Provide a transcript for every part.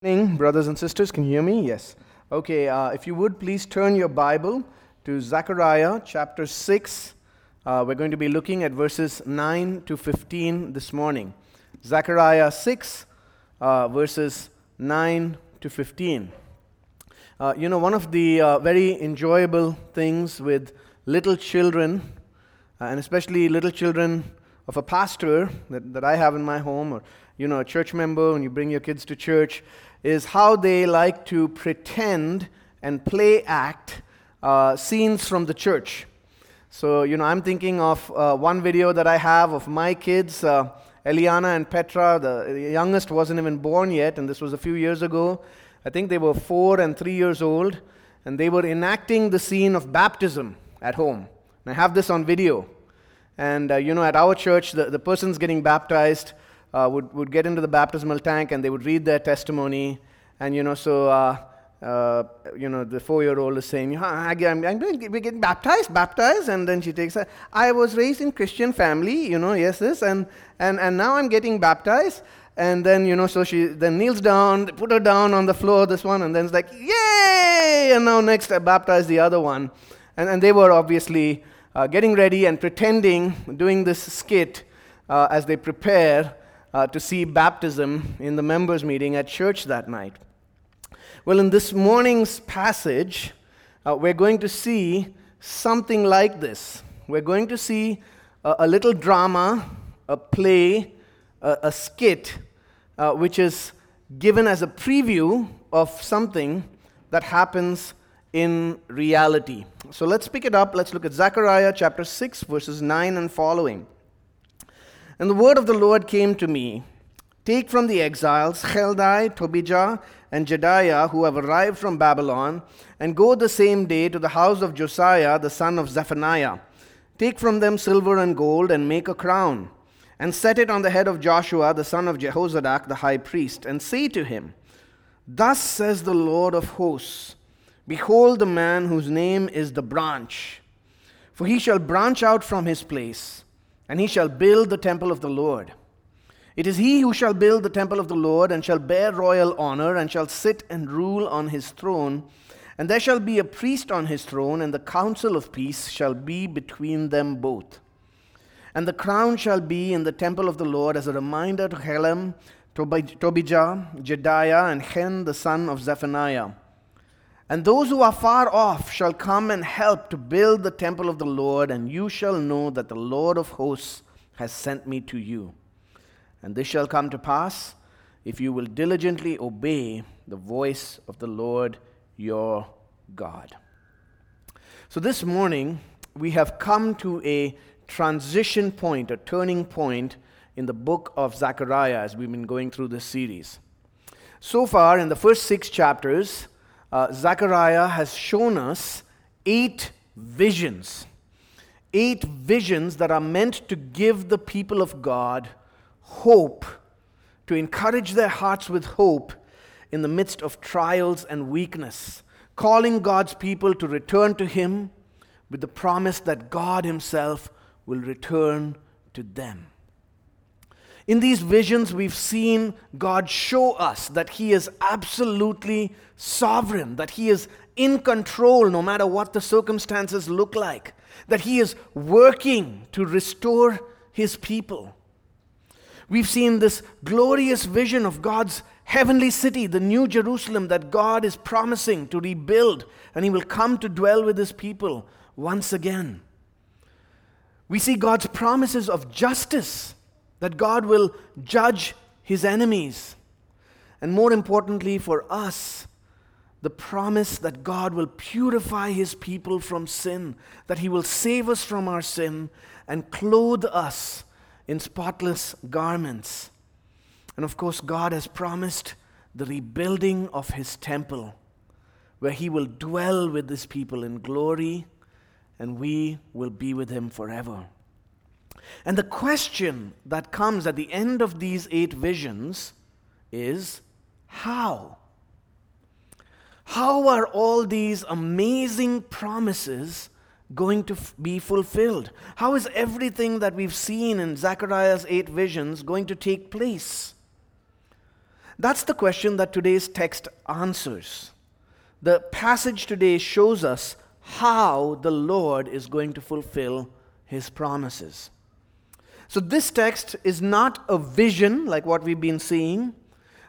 Morning, brothers and sisters. Can you hear me? Yes. Okay, uh, if you would please turn your Bible to Zechariah chapter 6. Uh, we're going to be looking at verses 9 to 15 this morning. Zechariah 6, uh, verses 9 to 15. Uh, you know, one of the uh, very enjoyable things with little children, uh, and especially little children of a pastor that, that I have in my home, or you know, a church member, when you bring your kids to church, is how they like to pretend and play act uh, scenes from the church. So, you know, I'm thinking of uh, one video that I have of my kids, uh, Eliana and Petra. The youngest wasn't even born yet, and this was a few years ago. I think they were four and three years old, and they were enacting the scene of baptism at home. And I have this on video. And, uh, you know, at our church, the, the person's getting baptized uh, would, would get into the baptismal tank and they would read their testimony. And, you know, so, uh, uh, you know, the four year old is saying, I'm, I'm, I'm we're getting baptized, baptized. And then she takes, I was raised in Christian family, you know, yes, this. And, and, and now I'm getting baptized. And then, you know, so she then kneels down, put her down on the floor, this one, and then it's like, yay! And now next I baptize the other one. And, and they were obviously uh, getting ready and pretending, doing this skit uh, as they prepare uh, to see baptism in the members' meeting at church that night. Well, in this morning's passage, uh, we're going to see something like this. We're going to see a, a little drama, a play, a, a skit, uh, which is given as a preview of something that happens in reality. So let's pick it up. Let's look at Zechariah chapter 6, verses 9 and following. And the word of the Lord came to me Take from the exiles Heldai, Tobijah, and Jedaiah, who have arrived from Babylon, and go the same day to the house of Josiah, the son of Zephaniah. Take from them silver and gold, and make a crown, and set it on the head of Joshua, the son of Jehozadak, the high priest, and say to him, Thus says the Lord of hosts Behold the man whose name is the branch, for he shall branch out from his place and he shall build the temple of the Lord. It is he who shall build the temple of the Lord, and shall bear royal honor, and shall sit and rule on his throne. And there shall be a priest on his throne, and the counsel of peace shall be between them both. And the crown shall be in the temple of the Lord as a reminder to Helem, Tobijah, Jedaiah, and Hen the son of Zephaniah and those who are far off shall come and help to build the temple of the Lord, and you shall know that the Lord of hosts has sent me to you. And this shall come to pass if you will diligently obey the voice of the Lord your God. So this morning, we have come to a transition point, a turning point in the book of Zechariah as we've been going through this series. So far, in the first six chapters, uh, Zechariah has shown us eight visions. Eight visions that are meant to give the people of God hope, to encourage their hearts with hope in the midst of trials and weakness, calling God's people to return to Him with the promise that God Himself will return to them. In these visions, we've seen God show us that He is absolutely sovereign, that He is in control no matter what the circumstances look like, that He is working to restore His people. We've seen this glorious vision of God's heavenly city, the new Jerusalem that God is promising to rebuild, and He will come to dwell with His people once again. We see God's promises of justice that God will judge his enemies. And more importantly for us, the promise that God will purify his people from sin, that he will save us from our sin and clothe us in spotless garments. And of course, God has promised the rebuilding of his temple, where he will dwell with his people in glory, and we will be with him forever. And the question that comes at the end of these eight visions is how? How are all these amazing promises going to f- be fulfilled? How is everything that we've seen in Zechariah's eight visions going to take place? That's the question that today's text answers. The passage today shows us how the Lord is going to fulfill his promises. So, this text is not a vision like what we've been seeing,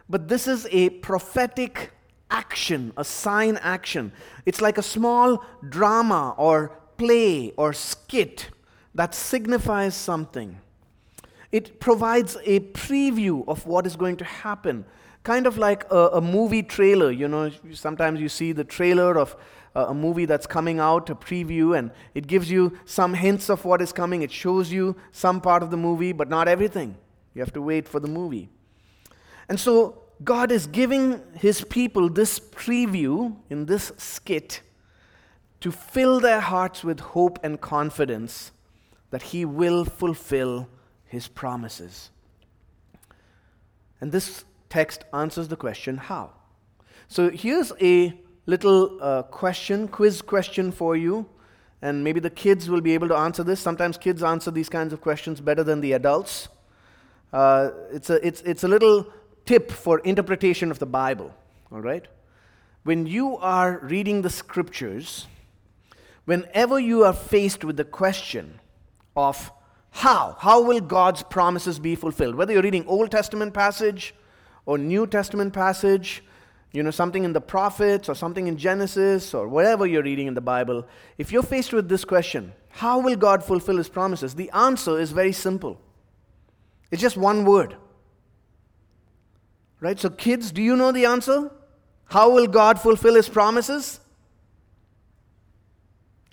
but this is a prophetic action, a sign action. It's like a small drama or play or skit that signifies something. It provides a preview of what is going to happen, kind of like a, a movie trailer. You know, sometimes you see the trailer of a movie that's coming out, a preview, and it gives you some hints of what is coming. It shows you some part of the movie, but not everything. You have to wait for the movie. And so God is giving his people this preview in this skit to fill their hearts with hope and confidence that he will fulfill his promises. And this text answers the question how. So here's a little uh, question, quiz question for you. And maybe the kids will be able to answer this. Sometimes kids answer these kinds of questions better than the adults. Uh, it's, a, it's, it's a little tip for interpretation of the Bible, all right? When you are reading the scriptures, whenever you are faced with the question of how, how will God's promises be fulfilled, whether you're reading Old Testament passage or New Testament passage, you know, something in the prophets or something in Genesis or whatever you're reading in the Bible, if you're faced with this question, how will God fulfill his promises? The answer is very simple. It's just one word Right? So, kids, do you know the answer? How will God fulfill his promises?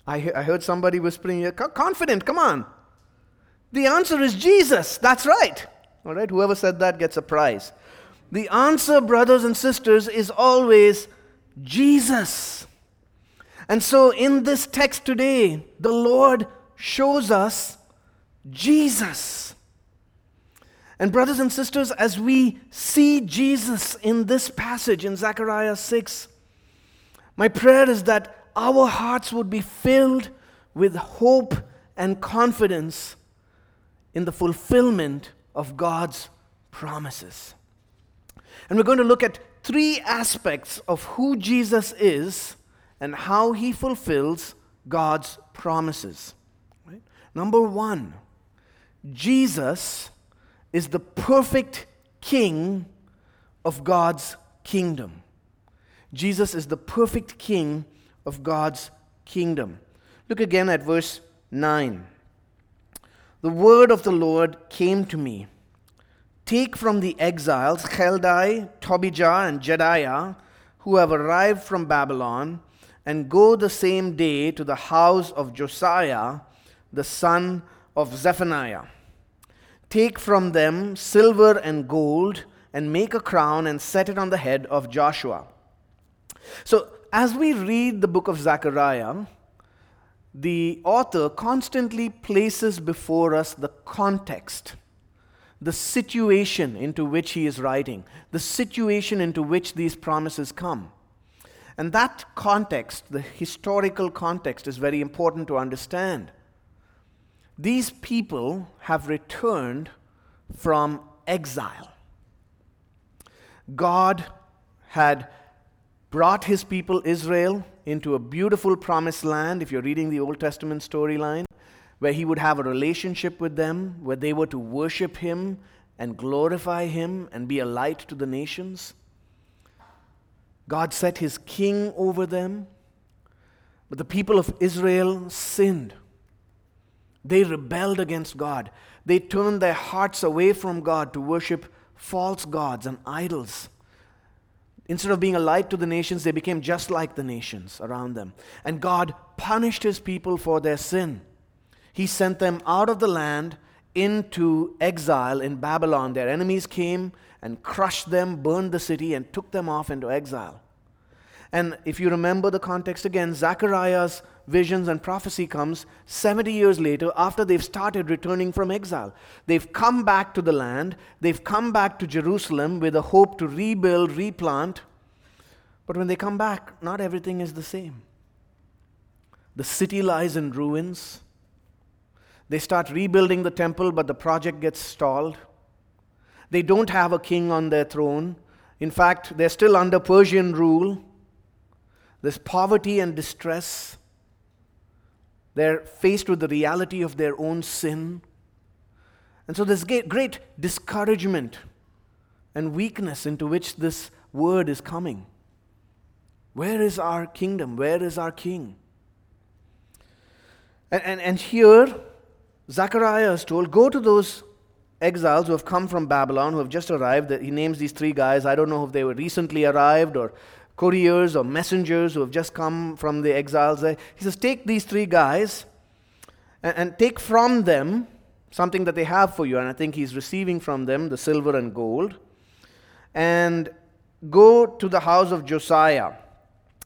I, I heard somebody whispering here, confident, come on. The answer is Jesus. That's right. All right, whoever said that gets a prize. The answer, brothers and sisters, is always Jesus. And so, in this text today, the Lord shows us Jesus. And, brothers and sisters, as we see Jesus in this passage in Zechariah 6, my prayer is that our hearts would be filled with hope and confidence in the fulfillment of God's promises. And we're going to look at three aspects of who Jesus is and how he fulfills God's promises. Right? Number one, Jesus is the perfect king of God's kingdom. Jesus is the perfect king of God's kingdom. Look again at verse 9. The word of the Lord came to me Take from the exiles Heldai, Tobijah, and Jedaiah, who have arrived from Babylon, and go the same day to the house of Josiah, the son of Zephaniah Take from them silver and gold, and make a crown and set it on the head of Joshua. So, as we read the book of Zechariah, the author constantly places before us the context, the situation into which he is writing, the situation into which these promises come. And that context, the historical context, is very important to understand. These people have returned from exile. God had brought his people Israel into a beautiful promised land, if you're reading the Old Testament storyline, where he would have a relationship with them, where they were to worship him and glorify him and be a light to the nations. God set his king over them, but the people of Israel sinned. They rebelled against God. They turned their hearts away from God to worship false gods and idols. Instead of being a light to the nations, they became just like the nations around them. And God punished his people for their sin. He sent them out of the land into exile in Babylon. Their enemies came and crushed them, burned the city, and took them off into exile. And if you remember the context again, Zechariah's visions and prophecy comes 70 years later after they've started returning from exile. They've come back to the land, they've come back to Jerusalem with a hope to rebuild, replant. But when they come back, not everything is the same. The city lies in ruins. They start rebuilding the temple, but the project gets stalled. They don't have a king on their throne. In fact, they're still under Persian rule. There's poverty and distress. They're faced with the reality of their own sin. And so there's great discouragement and weakness into which this word is coming. Where is our kingdom? Where is our king? And, and, and here, Zechariah is told, Go to those exiles who have come from Babylon, who have just arrived. He names these three guys. I don't know if they were recently arrived or couriers or messengers who have just come from the exiles. He says, Take these three guys and, and take from them something that they have for you. And I think he's receiving from them the silver and gold. And go to the house of Josiah.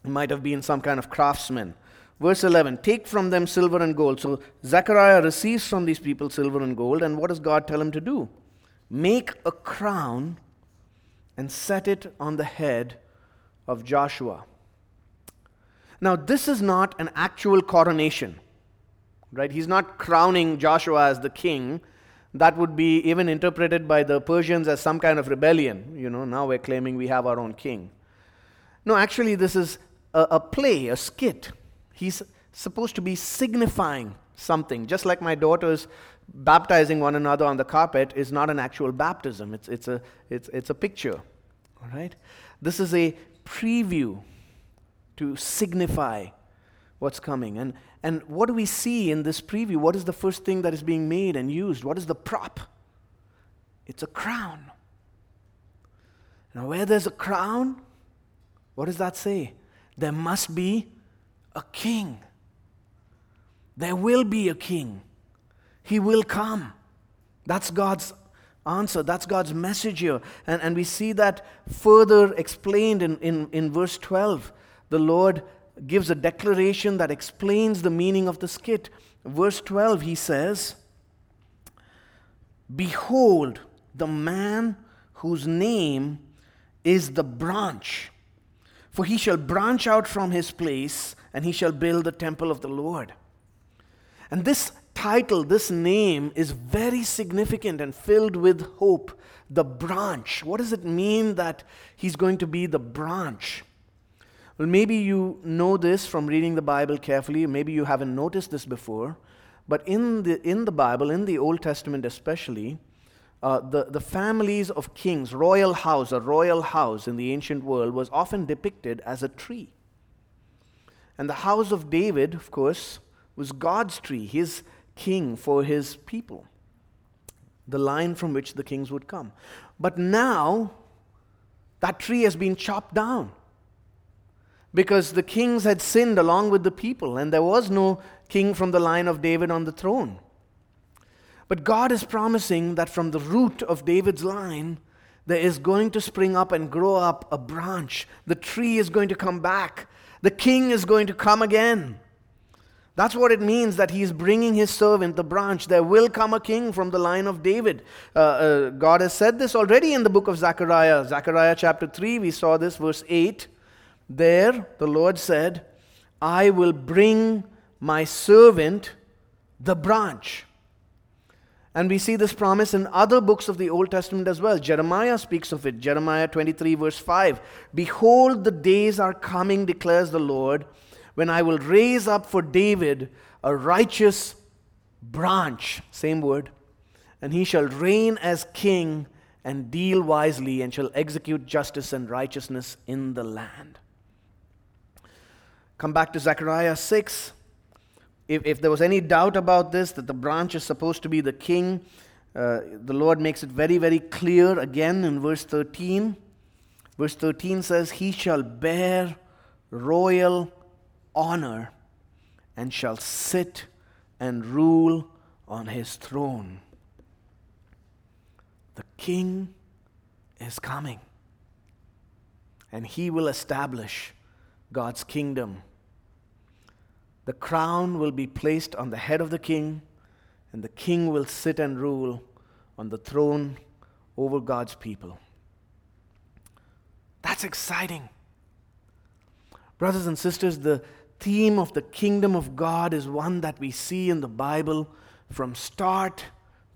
He might have been some kind of craftsman. Verse 11 Take from them silver and gold. So Zechariah receives from these people silver and gold. And what does God tell him to do? Make a crown and set it on the head of Joshua. Now, this is not an actual coronation, right? He's not crowning Joshua as the king. That would be even interpreted by the Persians as some kind of rebellion. You know, now we're claiming we have our own king. No, actually, this is a, a play, a skit. He's supposed to be signifying something, just like my daughters baptizing one another on the carpet is not an actual baptism, it's, it's, a, it's, it's a picture. All right? This is a preview to signify what's coming. And, and what do we see in this preview? What is the first thing that is being made and used? What is the prop? It's a crown. Now, where there's a crown, what does that say? There must be a king. There will be a king. He will come. That's God's answer. That's God's message here. And, and we see that further explained in, in, in verse 12. The Lord gives a declaration that explains the meaning of the skit. Verse 12, he says, Behold, the man whose name is the branch. For he shall branch out from his place, and he shall build the temple of the Lord. And this title, this name, is very significant and filled with hope. The branch. What does it mean that he's going to be the branch? Well, maybe you know this from reading the Bible carefully, maybe you haven't noticed this before, but in the, in the Bible, in the Old Testament especially, uh, the, the families of kings, royal house, a royal house in the ancient world was often depicted as a tree. And the house of David, of course, was God's tree, his king for his people, the line from which the kings would come. But now, that tree has been chopped down because the kings had sinned along with the people, and there was no king from the line of David on the throne. But God is promising that from the root of David's line, there is going to spring up and grow up a branch. The tree is going to come back. The king is going to come again. That's what it means that he is bringing his servant, the branch. There will come a king from the line of David. Uh, uh, God has said this already in the book of Zechariah. Zechariah chapter 3, we saw this, verse 8. There, the Lord said, I will bring my servant, the branch. And we see this promise in other books of the Old Testament as well. Jeremiah speaks of it. Jeremiah 23, verse 5. Behold, the days are coming, declares the Lord, when I will raise up for David a righteous branch, same word, and he shall reign as king and deal wisely and shall execute justice and righteousness in the land. Come back to Zechariah 6. If, if there was any doubt about this, that the branch is supposed to be the king, uh, the Lord makes it very, very clear again in verse 13. Verse 13 says, He shall bear royal honor and shall sit and rule on his throne. The king is coming, and he will establish God's kingdom the crown will be placed on the head of the king, and the king will sit and rule on the throne over God's people. That's exciting. Brothers and sisters, the theme of the kingdom of God is one that we see in the Bible from start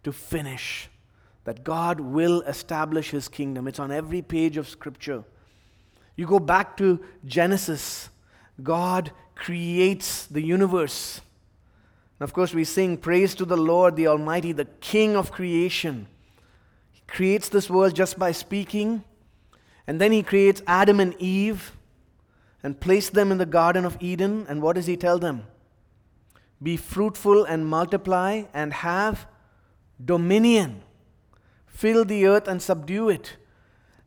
to finish. that God will establish his kingdom. It's on every page of Scripture. You go back to Genesis, God creates the universe. And of course, we sing praise to the Lord, the Almighty, the King of creation. He creates this world just by speaking, and then He creates Adam and Eve and placed them in the Garden of Eden. And what does He tell them? Be fruitful and multiply and have dominion. Fill the earth and subdue it.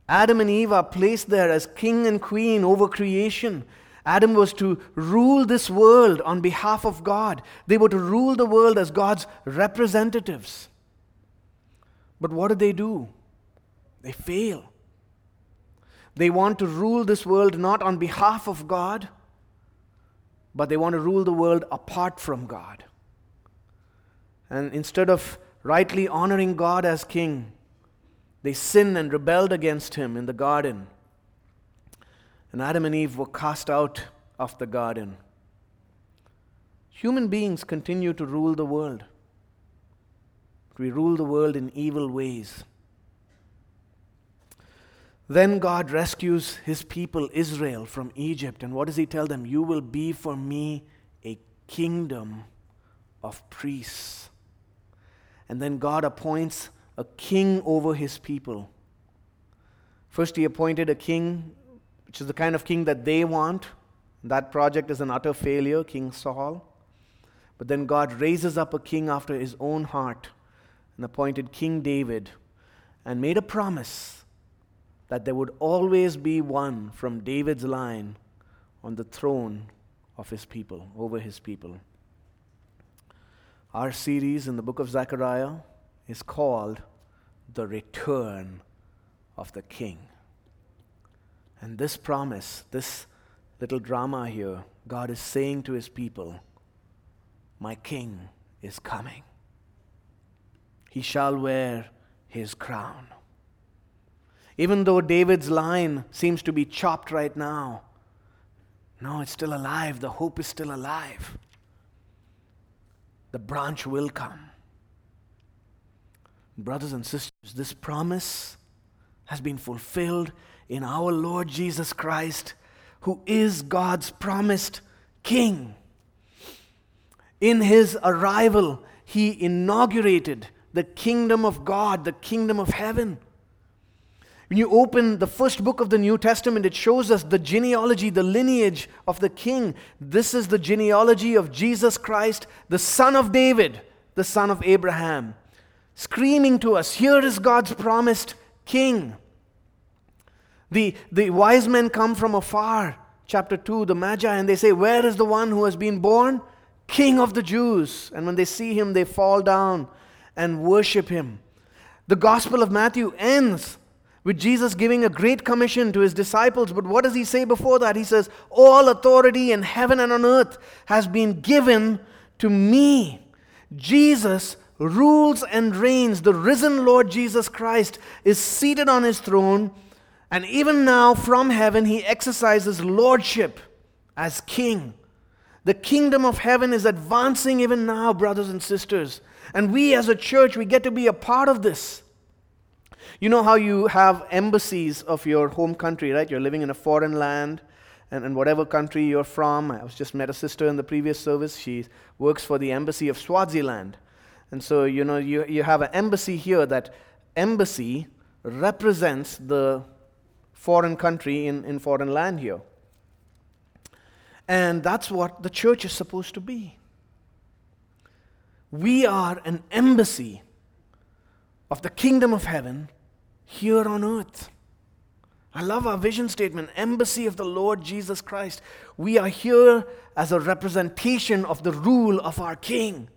Adam and Eve are placed there as king and queen over creation. Adam was to rule this world on behalf of God. They were to rule the world as God's representatives. But what did they do? They fail. They want to rule this world not on behalf of God, but they want to rule the world apart from God. And instead of rightly honoring God as king, they sinned and rebelled against him in the garden. And Adam and Eve were cast out of the garden. Human beings continue to rule the world. We rule the world in evil ways. Then God rescues his people, Israel, from Egypt. And what does he tell them? You will be for me a kingdom of priests. And then God appoints a king over his people. First, he appointed a king, which is the kind of king that they want. That project is an utter failure, King Saul. But then God raises up a king after his own heart and appointed King David and made a promise that there would always be one from David's line on the throne of his people, over his people. Our series in the book of Zechariah is called The Return of the King. And this promise, this little drama here, God is saying to his people, My King is coming. He shall wear his crown. Even though David's line seems to be chopped right now, no, it's still alive. The hope is still alive. The branch will come. Brothers and sisters, this promise has been fulfilled in our Lord Jesus Christ, who is God's promised King. In his arrival, he inaugurated the kingdom of God, the kingdom of heaven. When you open the first book of the New Testament, it shows us the genealogy, the lineage of the king. This is the genealogy of Jesus Christ, the son of David, the son of Abraham screaming to us, Here is God's promised king. The, the wise men come from afar, chapter 2, the Magi, and they say, Where is the one who has been born? King of the Jews. And when they see him, they fall down and worship him. The Gospel of Matthew ends with Jesus giving a great commission to his disciples. But what does he say before that? He says, All authority in heaven and on earth has been given to me. Jesus rules and reigns. The risen Lord Jesus Christ is seated on his throne, and even now from heaven he exercises lordship as king. The kingdom of heaven is advancing even now, brothers and sisters. And we as a church, we get to be a part of this. You know how you have embassies of your home country, right? You're living in a foreign land, and, and whatever country you're from. I was just met a sister in the previous service. She works for the embassy of Swaziland. And so, you know, you, you have an embassy here that embassy represents the foreign country in, in foreign land here. And that's what the church is supposed to be. We are an embassy of the kingdom of heaven here on earth. I love our vision statement embassy of the Lord Jesus Christ. We are here as a representation of the rule of our King.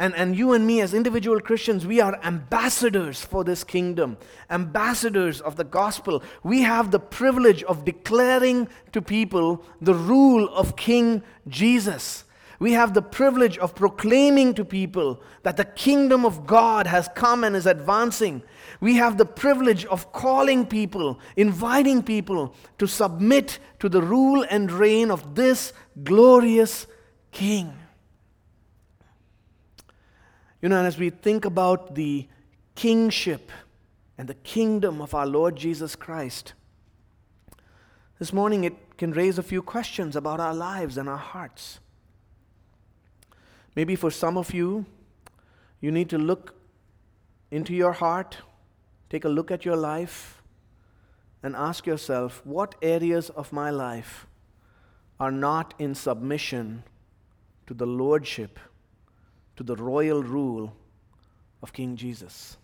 And, and you and me, as individual Christians, we are ambassadors for this kingdom, ambassadors of the gospel. We have the privilege of declaring to people the rule of King Jesus. We have the privilege of proclaiming to people that the kingdom of God has come and is advancing. We have the privilege of calling people, inviting people to submit to the rule and reign of this glorious King. You know, and as we think about the kingship and the kingdom of our Lord Jesus Christ. This morning, it can raise a few questions about our lives and our hearts. Maybe for some of you, you need to look into your heart, take a look at your life, and ask yourself what areas of my life are not in submission to the lordship, to the royal rule of King Jesus?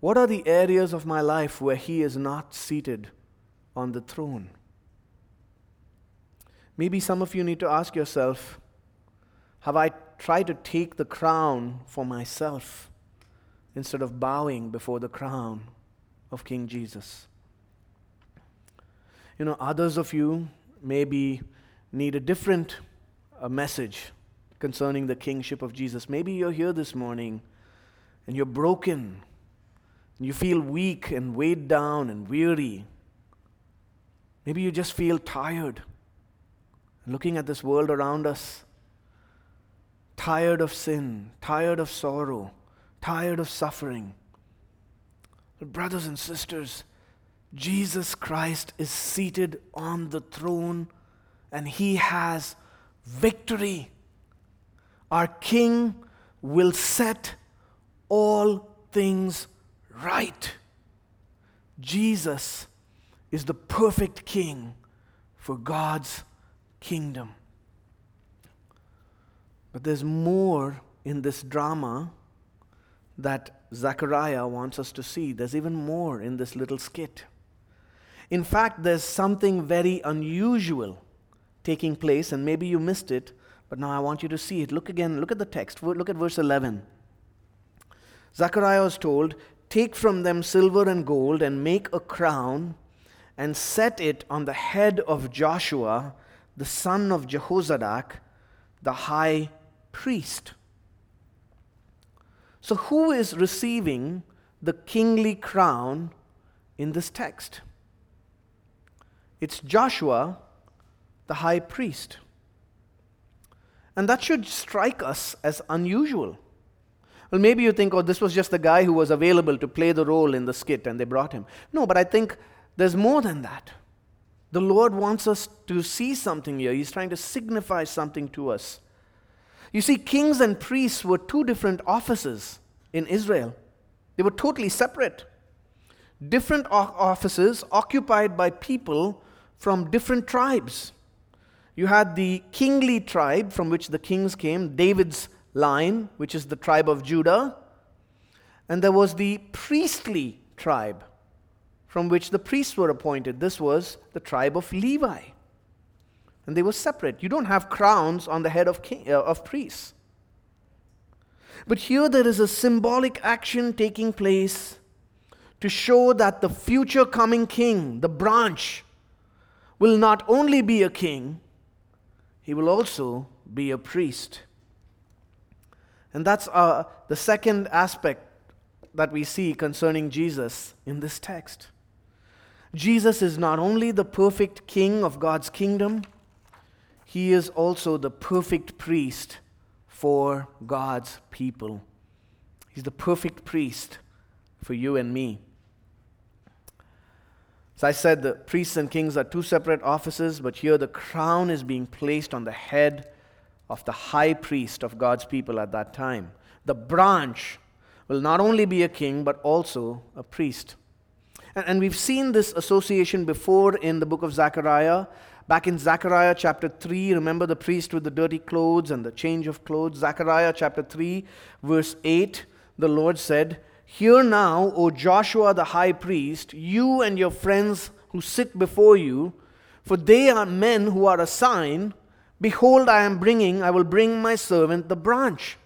What are the areas of my life where He is not seated on the throne? Maybe some of you need to ask yourself Have I tried to take the crown for myself instead of bowing before the crown of King Jesus? You know, others of you maybe need a different uh, message concerning the kingship of Jesus. Maybe you're here this morning and you're broken. You feel weak and weighed down and weary. Maybe you just feel tired looking at this world around us, tired of sin, tired of sorrow, tired of suffering. But, brothers and sisters, Jesus Christ is seated on the throne and he has victory. Our King will set all things right. Jesus is the perfect King for God's kingdom. But there's more in this drama that Zechariah wants us to see. There's even more in this little skit. In fact, there's something very unusual taking place, and maybe you missed it, but now I want you to see it. Look again, look at the text. Look at verse 11. Zechariah was told, Take from them silver and gold and make a crown and set it on the head of Joshua, the son of Jehozadak, the high priest. So, who is receiving the kingly crown in this text? It's Joshua, the high priest. And that should strike us as unusual. Well, maybe you think, oh, this was just the guy who was available to play the role in the skit and they brought him. No, but I think there's more than that. The Lord wants us to see something here. He's trying to signify something to us. You see, kings and priests were two different offices in Israel, they were totally separate. Different offices occupied by people from different tribes. You had the kingly tribe from which the kings came, David's line, which is the tribe of Judah, and there was the priestly tribe from which the priests were appointed. This was the tribe of Levi. And they were separate. You don't have crowns on the head of, king, uh, of priests. But here there is a symbolic action taking place to show that the future coming king, the branch, will not only be a king, he will also be a priest. And that's uh, the second aspect that we see concerning Jesus in this text. Jesus is not only the perfect king of God's kingdom, he is also the perfect priest for God's people. He's the perfect priest for you and me. As I said, the priests and kings are two separate offices, but here the crown is being placed on the head of the high priest of God's people at that time. The branch will not only be a king, but also a priest. And we've seen this association before in the book of Zechariah. Back in Zechariah chapter 3, remember the priest with the dirty clothes and the change of clothes? Zechariah chapter 3, verse 8, the Lord said, Hear now, O Joshua the high priest, you and your friends who sit before you, for they are men who are a sign. Behold, I am bringing, I will bring my servant the branch.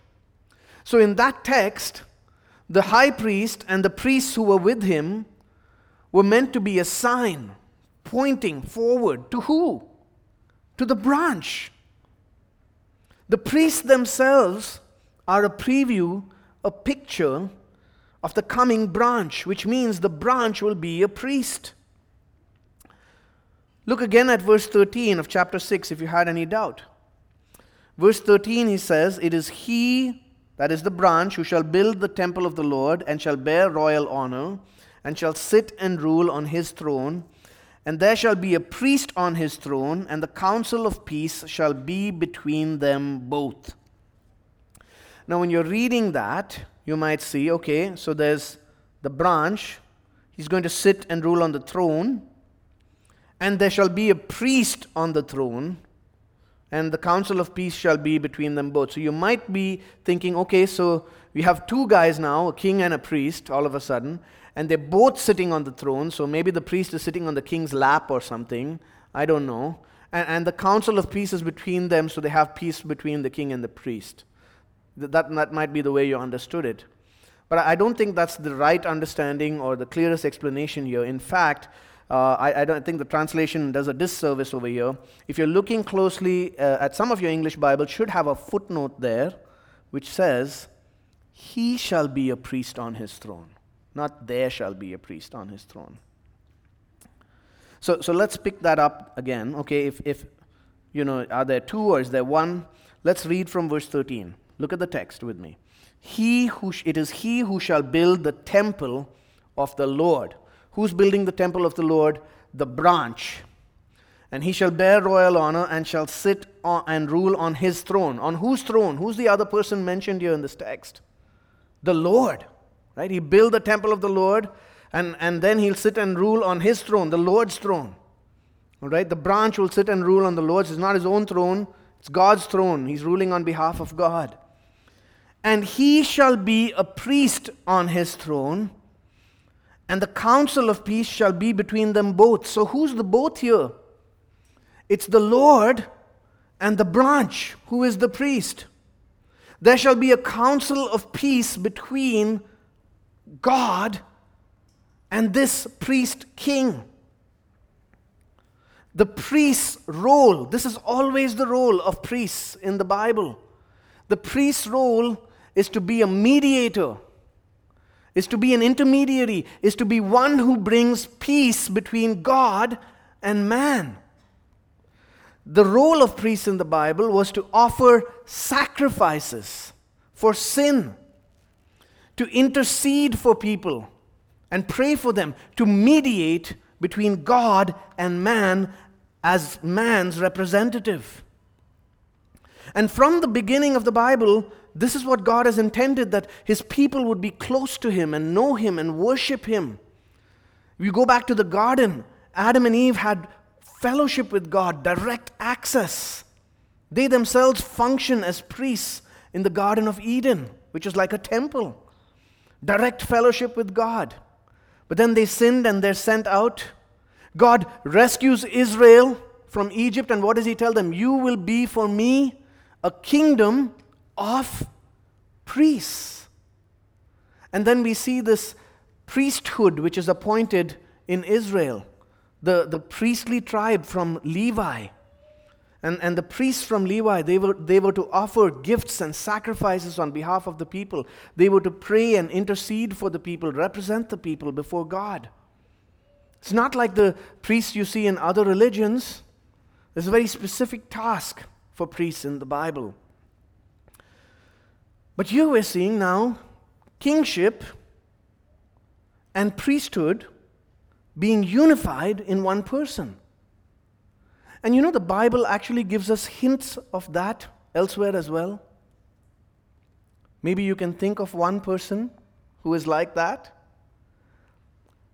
So in that text, the high priest and the priests who were with him were meant to be a sign pointing forward to who? To the branch. The priests themselves are a preview, a picture of the coming branch, which means the branch will be a priest. Look again at verse 13 of chapter 6 if you had any doubt. Verse 13, he says, It is he that is the branch, who shall build the temple of the Lord, and shall bear royal honor, and shall sit and rule on his throne. And there shall be a priest on his throne, and the counsel of peace shall be between them both. Now, when you're reading that, you might see okay, so there's the branch, he's going to sit and rule on the throne, and there shall be a priest on the throne and the counsel of peace shall be between them both. So you might be thinking, okay, so we have two guys now, a king and a priest, all of a sudden, and they're both sitting on the throne. So maybe the priest is sitting on the king's lap or something. I don't know. And, and the counsel of peace is between them, so they have peace between the king and the priest. That, that might be the way you understood it. But I don't think that's the right understanding or the clearest explanation here. In fact, uh, I, I, don't think the translation does a disservice over here. If you're looking closely uh, at some of your English Bibles, should have a footnote there which says, "He shall be a priest on his throne," not "There shall be a priest on his throne." So, so let's pick that up again. Okay, if, if you know, are there two or is there one? Let's read from verse 13. Look at the text with me. He who sh- it is he who shall build the temple of the Lord Who's building the temple of the Lord? The branch. And he shall bear royal honor and shall sit on, and rule on his throne. On whose throne? Who's the other person mentioned here in this text? The Lord. Right? He built the temple of the Lord and, and then he'll sit and rule on his throne, the Lord's throne. All right? The branch will sit and rule on the Lord's. It's not his own throne, it's God's throne. He's ruling on behalf of God. And he shall be a priest on his throne and the counsel of peace shall be between them both. So, who's the both here? It's the Lord and the branch, who is the priest. There shall be a counsel of peace between God and this priest king. The priest's role, this is always the role of priests in the Bible. The priest's role is to be a mediator is to be an intermediary, is to be one who brings peace between God and man. The role of priests in the Bible was to offer sacrifices for sin, to intercede for people and pray for them, to mediate between God and man as man's representative. And from the beginning of the Bible, this is what God has intended that His people would be close to Him and know Him and worship Him. We go back to the garden, Adam and Eve had fellowship with God, direct access. They themselves function as priests in the Garden of Eden, which is like a temple. Direct fellowship with God. But then they sinned and they're sent out. God rescues Israel from Egypt, and what does He tell them? You will be for me a kingdom of priests. And then we see this priesthood which is appointed in Israel, the, the priestly tribe from Levi. And, and the priests from Levi, they were, they were to offer gifts and sacrifices on behalf of the people. They were to pray and intercede for the people, represent the people before God. It's not like the priests you see in other religions. There's a very specific task for priests in the Bible. But here we're seeing now kingship and priesthood being unified in one person. And you know, the Bible actually gives us hints of that elsewhere as well. Maybe you can think of one person who is like that.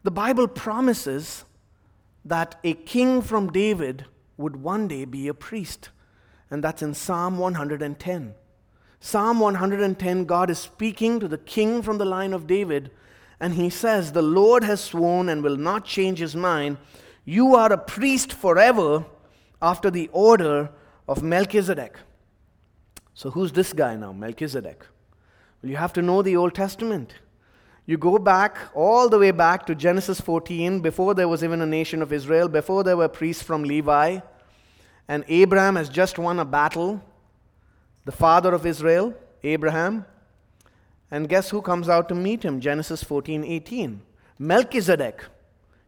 The Bible promises that a king from David would one day be a priest, and that's in Psalm 110. Psalm 110, God is speaking to the king from the line of David, and he says, The Lord has sworn and will not change his mind. You are a priest forever after the order of Melchizedek. So, who's this guy now, Melchizedek? Well, you have to know the Old Testament. You go back, all the way back to Genesis 14, before there was even a nation of Israel, before there were priests from Levi, and Abraham has just won a battle the father of Israel, Abraham. And guess who comes out to meet him? Genesis 14 18. Melchizedek,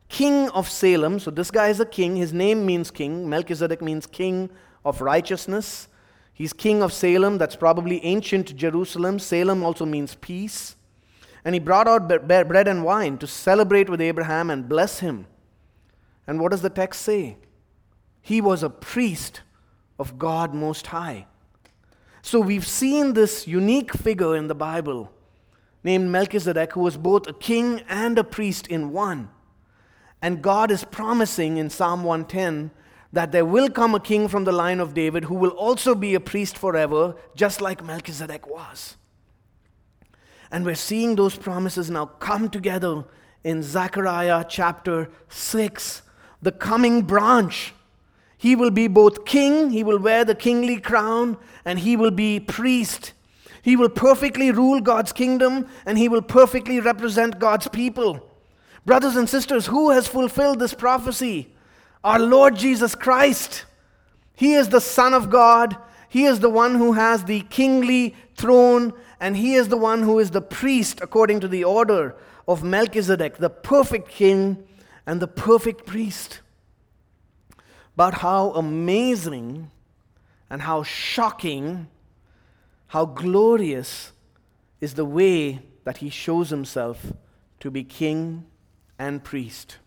king of Salem. So this guy is a king. His name means king. Melchizedek means king of righteousness. He's king of Salem, that's probably ancient Jerusalem. Salem also means peace. And he brought out bread and wine to celebrate with Abraham and bless him. And what does the text say? He was a priest of God Most High. So we've seen this unique figure in the Bible named Melchizedek who was both a king and a priest in one. And God is promising in Psalm 110 that there will come a king from the line of David who will also be a priest forever, just like Melchizedek was. And we're seeing those promises now come together in Zechariah chapter 6. The coming branch. He will be both king, he will wear the kingly crown, and he will be priest. He will perfectly rule God's kingdom, and he will perfectly represent God's people. Brothers and sisters, who has fulfilled this prophecy? Our Lord Jesus Christ. He is the Son of God. He is the one who has the kingly throne, and He is the one who is the priest according to the order of Melchizedek, the perfect king and the perfect priest. But how amazing and how shocking, how glorious is the way that He shows Himself to be king and priest.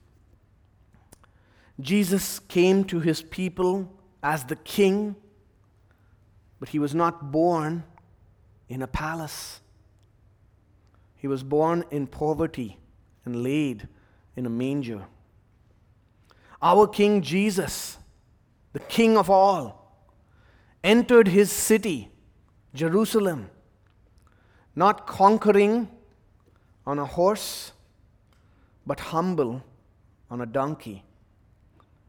Jesus came to his people as the king, but he was not born in a palace. He was born in poverty and laid in a manger. Our King Jesus, the King of all, entered his city, Jerusalem, not conquering on a horse, but humble on a donkey.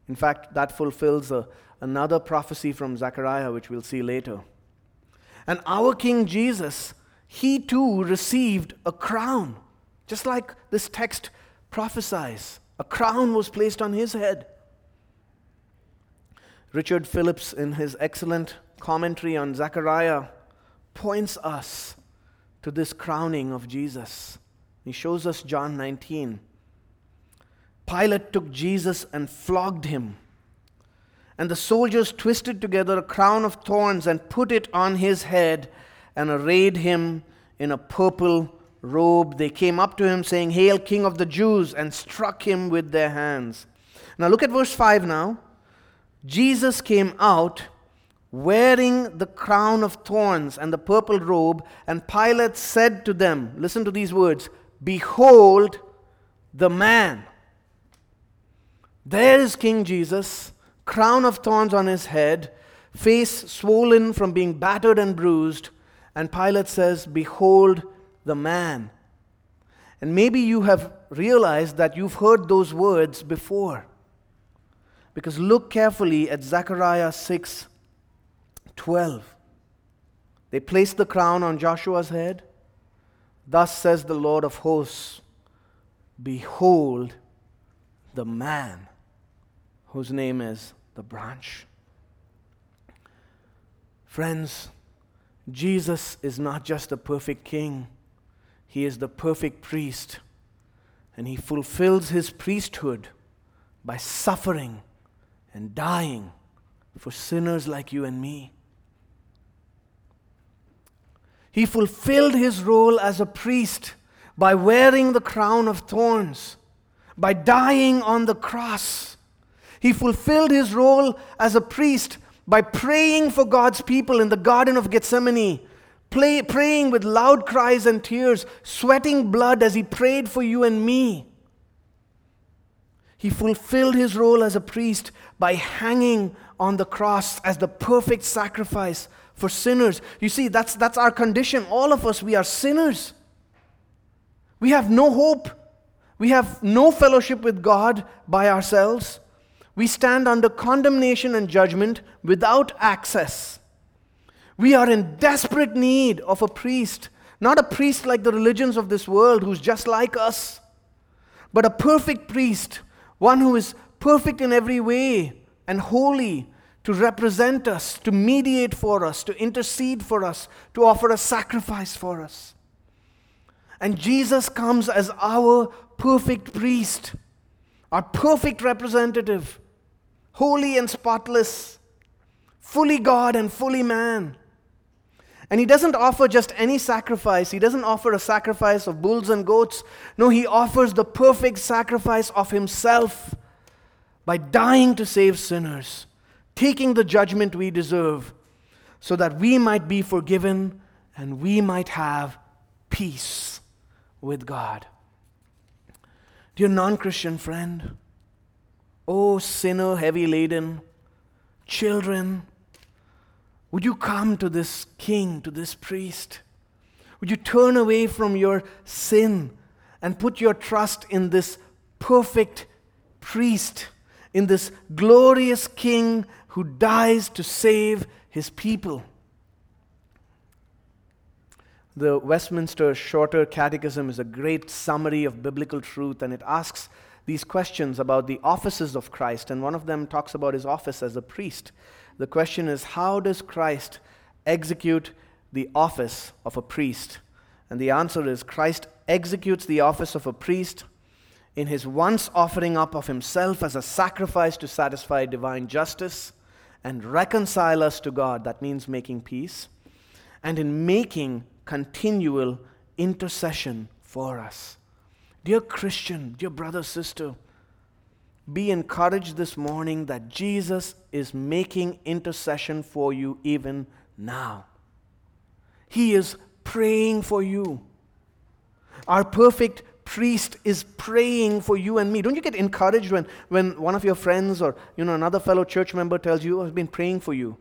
In fact, that fulfills a, another prophecy from Zechariah, which we'll see later. And our King Jesus, he too received a crown, just like this text prophesies. A crown was placed on his head. Richard Phillips, in his excellent commentary on Zechariah, points us to this crowning of Jesus. He shows us John 19. Pilate took Jesus and flogged him. And the soldiers twisted together a crown of thorns and put it on his head and arrayed him in a purple robe. They came up to him, saying, Hail, King of the Jews, and struck him with their hands. Now look at verse 5 now. Jesus came out wearing the crown of thorns and the purple robe, and Pilate said to them, Listen to these words Behold the man. There is King Jesus, crown of thorns on his head, face swollen from being battered and bruised. And Pilate says, Behold the man. And maybe you have realized that you've heard those words before. Because look carefully at Zechariah 6 12. They placed the crown on Joshua's head. Thus says the Lord of hosts Behold the man whose name is the branch. Friends, Jesus is not just a perfect king, he is the perfect priest. And he fulfills his priesthood by suffering and dying for sinners like you and me. He fulfilled his role as a priest by wearing the crown of thorns, by dying on the cross he fulfilled his role as a priest by praying for God's people in the Garden of Gethsemane, play, praying with loud cries and tears, sweating blood as he prayed for you and me. He fulfilled his role as a priest by hanging on the cross as the perfect sacrifice for sinners. You see, that's, that's our condition. All of us, we are sinners. We have no hope. We have no fellowship with God by ourselves we stand under condemnation and judgment without access. We are in desperate need of a priest, not a priest like the religions of this world who's just like us, but a perfect priest, one who is perfect in every way and holy to represent us, to mediate for us, to intercede for us, to offer a sacrifice for us. And Jesus comes as our perfect priest, our perfect representative holy and spotless, fully God and fully man. And he doesn't offer just any sacrifice. He doesn't offer a sacrifice of bulls and goats. No, he offers the perfect sacrifice of himself by dying to save sinners, taking the judgment we deserve, so that we might be forgiven and we might have peace with God. Dear non Christian friend, oh sinner heavy laden, children, would you come to this king, to this priest? Would you turn away from your sin and put your trust in this perfect priest, in this glorious king who dies to save his people? The Westminster Shorter Catechism is a great summary of biblical truth, and it asks these questions about the offices of Christ, and one of them talks about his office as a priest. The question is how does Christ execute the office of a priest? And the answer is Christ executes the office of a priest in his once offering up of himself as a sacrifice to satisfy divine justice and reconcile us to God. That means making peace. And in making continual intercession for us. Dear Christian, dear brother, sister, be encouraged this morning that Jesus is making intercession for you even now. He is praying for you. Our perfect priest is praying for you and me. Don't you get encouraged when, when one of your friends or you know another fellow church member tells you, oh, I've been praying for you?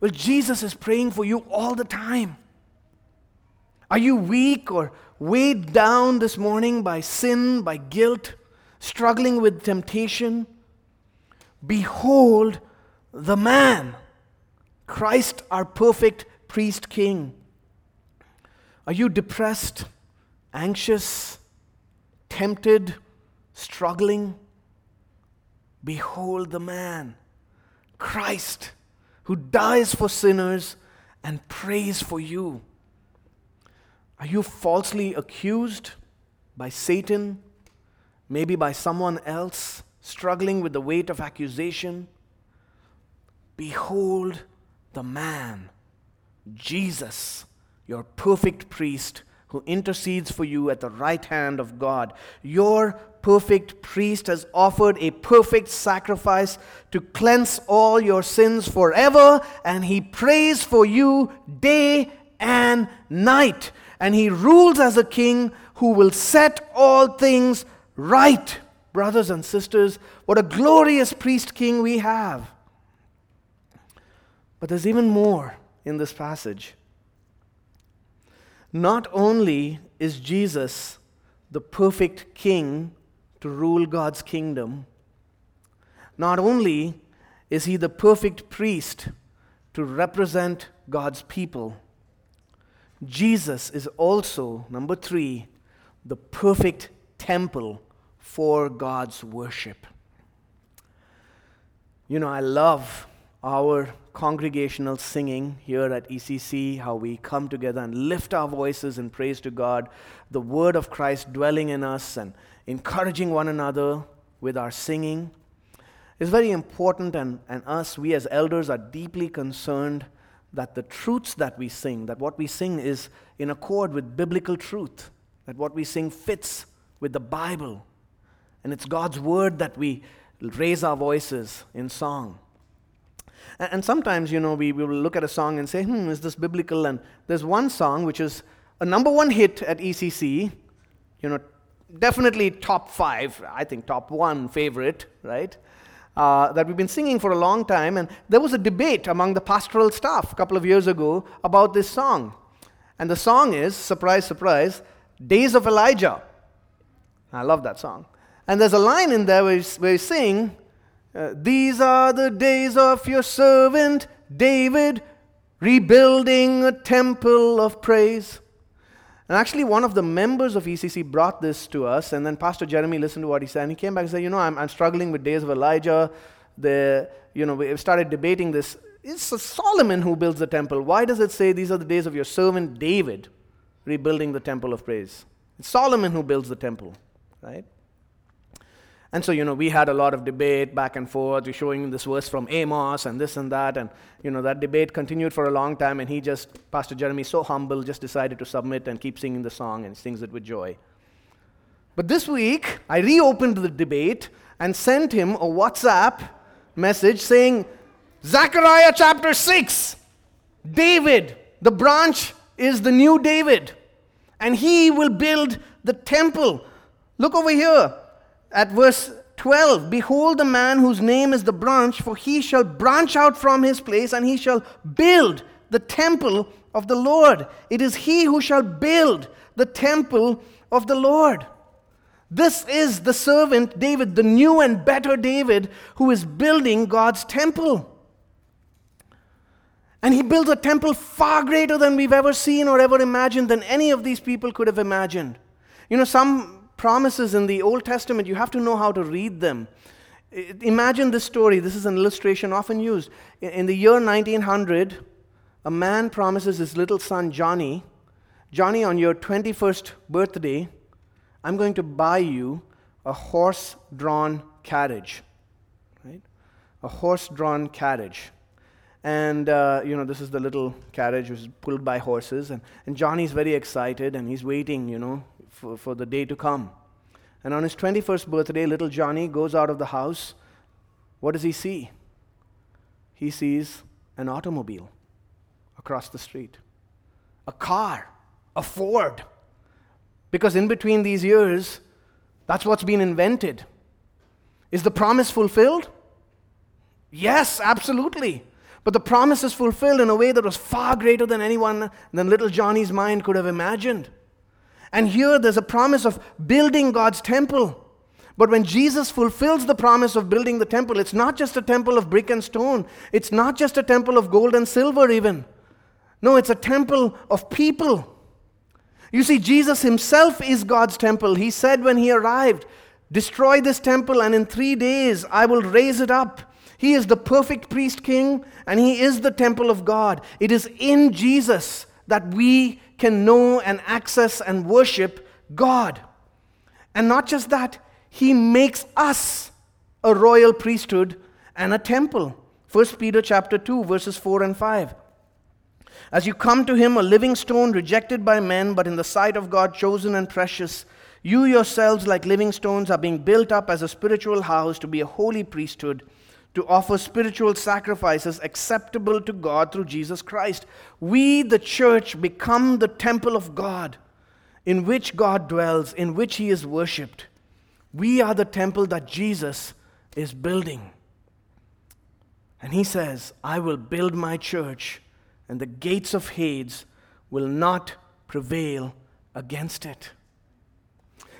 Well, Jesus is praying for you all the time. Are you weak or weighed down this morning by sin, by guilt? Struggling with temptation, behold the man, Christ, our perfect priest king. Are you depressed, anxious, tempted, struggling? Behold the man, Christ, who dies for sinners and prays for you. Are you falsely accused by Satan? Maybe by someone else, struggling with the weight of accusation, behold the man, Jesus, your perfect priest who intercedes for you at the right hand of God. Your perfect priest has offered a perfect sacrifice to cleanse all your sins forever, and he prays for you day and night. And he rules as a king who will set all things right, brothers and sisters. What a glorious priest king we have. But there's even more in this passage. Not only is Jesus the perfect king to rule God's kingdom, not only is he the perfect priest to represent God's people, Jesus is also, number three, the perfect temple for God's worship. You know, I love our congregational singing here at ECC, how we come together and lift our voices in praise to God, the word of Christ dwelling in us and encouraging one another with our singing. It's very important, and, and us, we as elders, are deeply concerned that the truths that we sing, that what we sing is in accord with biblical truth, that what we sing fits with the Bible. And it's God's word that we raise our voices in song. And, sometimes, you know, we, we will look at a song and say, hmm, is this biblical? And there's one song which is a number one hit at ECC, you know, definitely top five, I think top one favorite, right? Uh, that we've been singing for a long time. And there was a debate among the pastoral staff a couple of years ago about this song. And the song is, surprise, surprise, Days of Elijah. I love that song. And there's a line in there where you, where sing, uh, These are the days of your servant David, rebuilding a temple of praise. And actually, one of the members of ECC brought this to us, and then Pastor Jeremy listened to what he said, and he came back and said, You know, I'm, I'm struggling with days of Elijah. The, you know, we started debating this. It's Solomon who builds the temple. Why does it say these are the days of your servant David rebuilding the temple of praise? It's Solomon who builds the temple right? And so, you know, we had a lot of debate back and forth. We're showing this verse from Amos and this and that. And, you know, that debate continued for a long time. And he just, Pastor Jeremy, so humble, just decided to submit and keep singing the song and sings it with joy. But this week, I reopened the debate and sent him a WhatsApp message saying, Zechariah chapter 6, David, the branch is the new David, and he will build the temple. Look over here at verse 12 Behold, the man whose name is the branch, for he shall branch out from his place, and he shall build the temple of the Lord. It is he who shall build the temple of the Lord. This is the servant David, the new and better David, who is building God's temple. And he builds a temple far greater than we've ever seen or ever imagined, than any of these people could have imagined. You know, some promises in the Old Testament, you have to know how to read them. Imagine this story. This is an illustration often used. In the year 1900, a man promises his little son, Johnny, Johnny, on your 21st birthday, I'm going to buy you a horse drawn carriage. Right? A horse drawn carriage. And, uh, you know, this is the little carriage which is pulled by horses. And, and Johnny's very excited and he's waiting, you know, for, for the day to come. And on his 21st birthday, little Johnny goes out of the house. What does he see? He sees an automobile across the street, a car, a Ford. Because in between these years, that's what's been invented. Is the promise fulfilled? Yes, absolutely. But the promise is fulfilled in a way that was far greater than anyone, than little Johnny's mind could have imagined. And here there's a promise of building God's temple. But when Jesus fulfills the promise of building the temple, it's not just a temple of brick and stone, it's not just a temple of gold and silver, even. No, it's a temple of people. You see, Jesus himself is God's temple. He said when he arrived, Destroy this temple, and in three days I will raise it up. He is the perfect priest king, and he is the temple of God. It is in Jesus that we can know and access and worship God. And not just that, he makes us a royal priesthood and a temple. 1 Peter chapter 2 verses 4 and 5. As you come to him, a living stone rejected by men, but in the sight of God chosen and precious, you yourselves, like living stones, are being built up as a spiritual house to be a holy priesthood, to offer spiritual sacrifices acceptable to God through Jesus Christ. We, the church, become the temple of God in which God dwells, in which he is worshiped. We are the temple that Jesus is building. And he says, I will build my church and the gates of Hades will not prevail against it.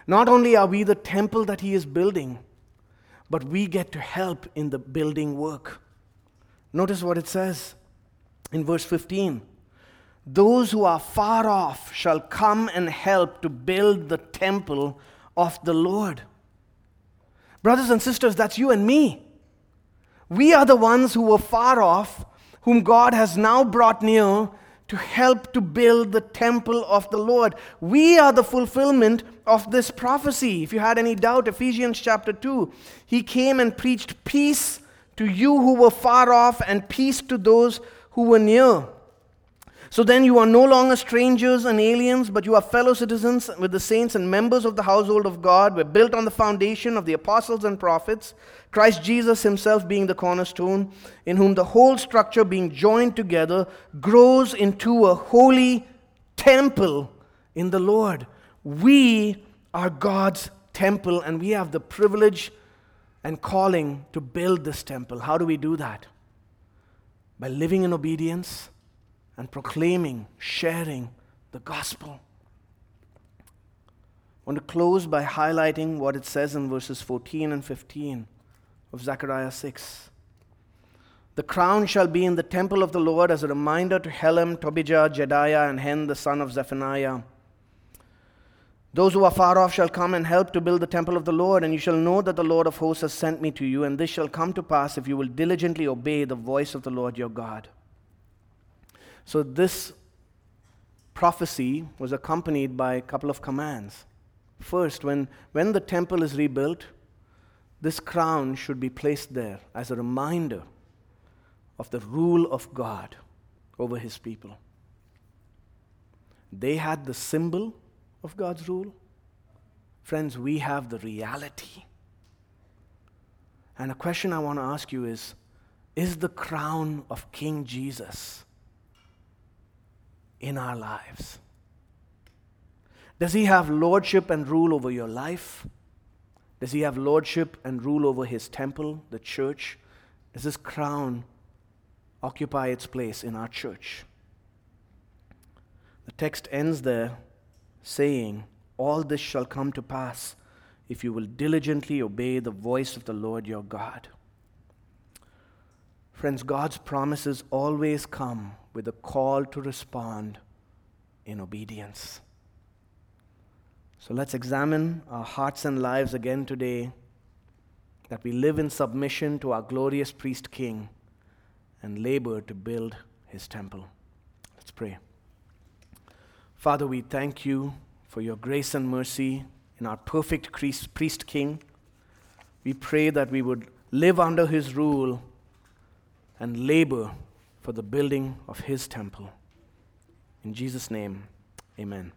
Not only are we the temple that He is building, but we get to help in the building work. Notice what it says in verse 15 Those who are far off shall come and help to build the temple of the Lord. Brothers and sisters, that's you and me. We are the ones who were far off whom God has now brought near to help to build the temple of the Lord. We are the fulfillment of this prophecy. If you had any doubt, Ephesians chapter 2, he came and preached peace to you who were far off and peace to those who were near. So then you are no longer strangers and aliens, but you are fellow citizens with the saints and members of the household of God. We're built on the foundation of the apostles and prophets, Christ Jesus himself being the cornerstone, in whom the whole structure being joined together grows into a holy temple in the Lord. We are God's temple, and we have the privilege and calling to build this temple. How do we do that? By living in obedience and proclaiming, sharing the gospel. I want to close by highlighting what it says in verses 14 and 15 of Zechariah 6. The crown shall be in the temple of the Lord as a reminder to Helem, Tobijah, Jedaiah, and Hen, the son of Zephaniah. Those who are far off shall come and help to build the temple of the Lord, and you shall know that the Lord of hosts has sent me to you, and this shall come to pass if you will diligently obey the voice of the Lord your God. So, this prophecy was accompanied by a couple of commands. First, when, when the temple is rebuilt, this crown should be placed there as a reminder of the rule of God over his people. They had the symbol of God's rule. Friends, we have the reality. And a question I want to ask you is Is the crown of King Jesus in our lives? Does he have lordship and rule over your life? Does he have lordship and rule over his temple, the church? Does his crown occupy its place in our church? The text ends there saying, All this shall come to pass if you will diligently obey the voice of the Lord your God. Friends, God's promises always come with a call to respond in obedience. So let's examine our hearts and lives again today, that we live in submission to our glorious priest king and labor to build his temple. Let's pray. Father, we thank you for your grace and mercy in our perfect priest king. We pray that we would live under his rule and labor for the building of his temple. In Jesus' name, amen.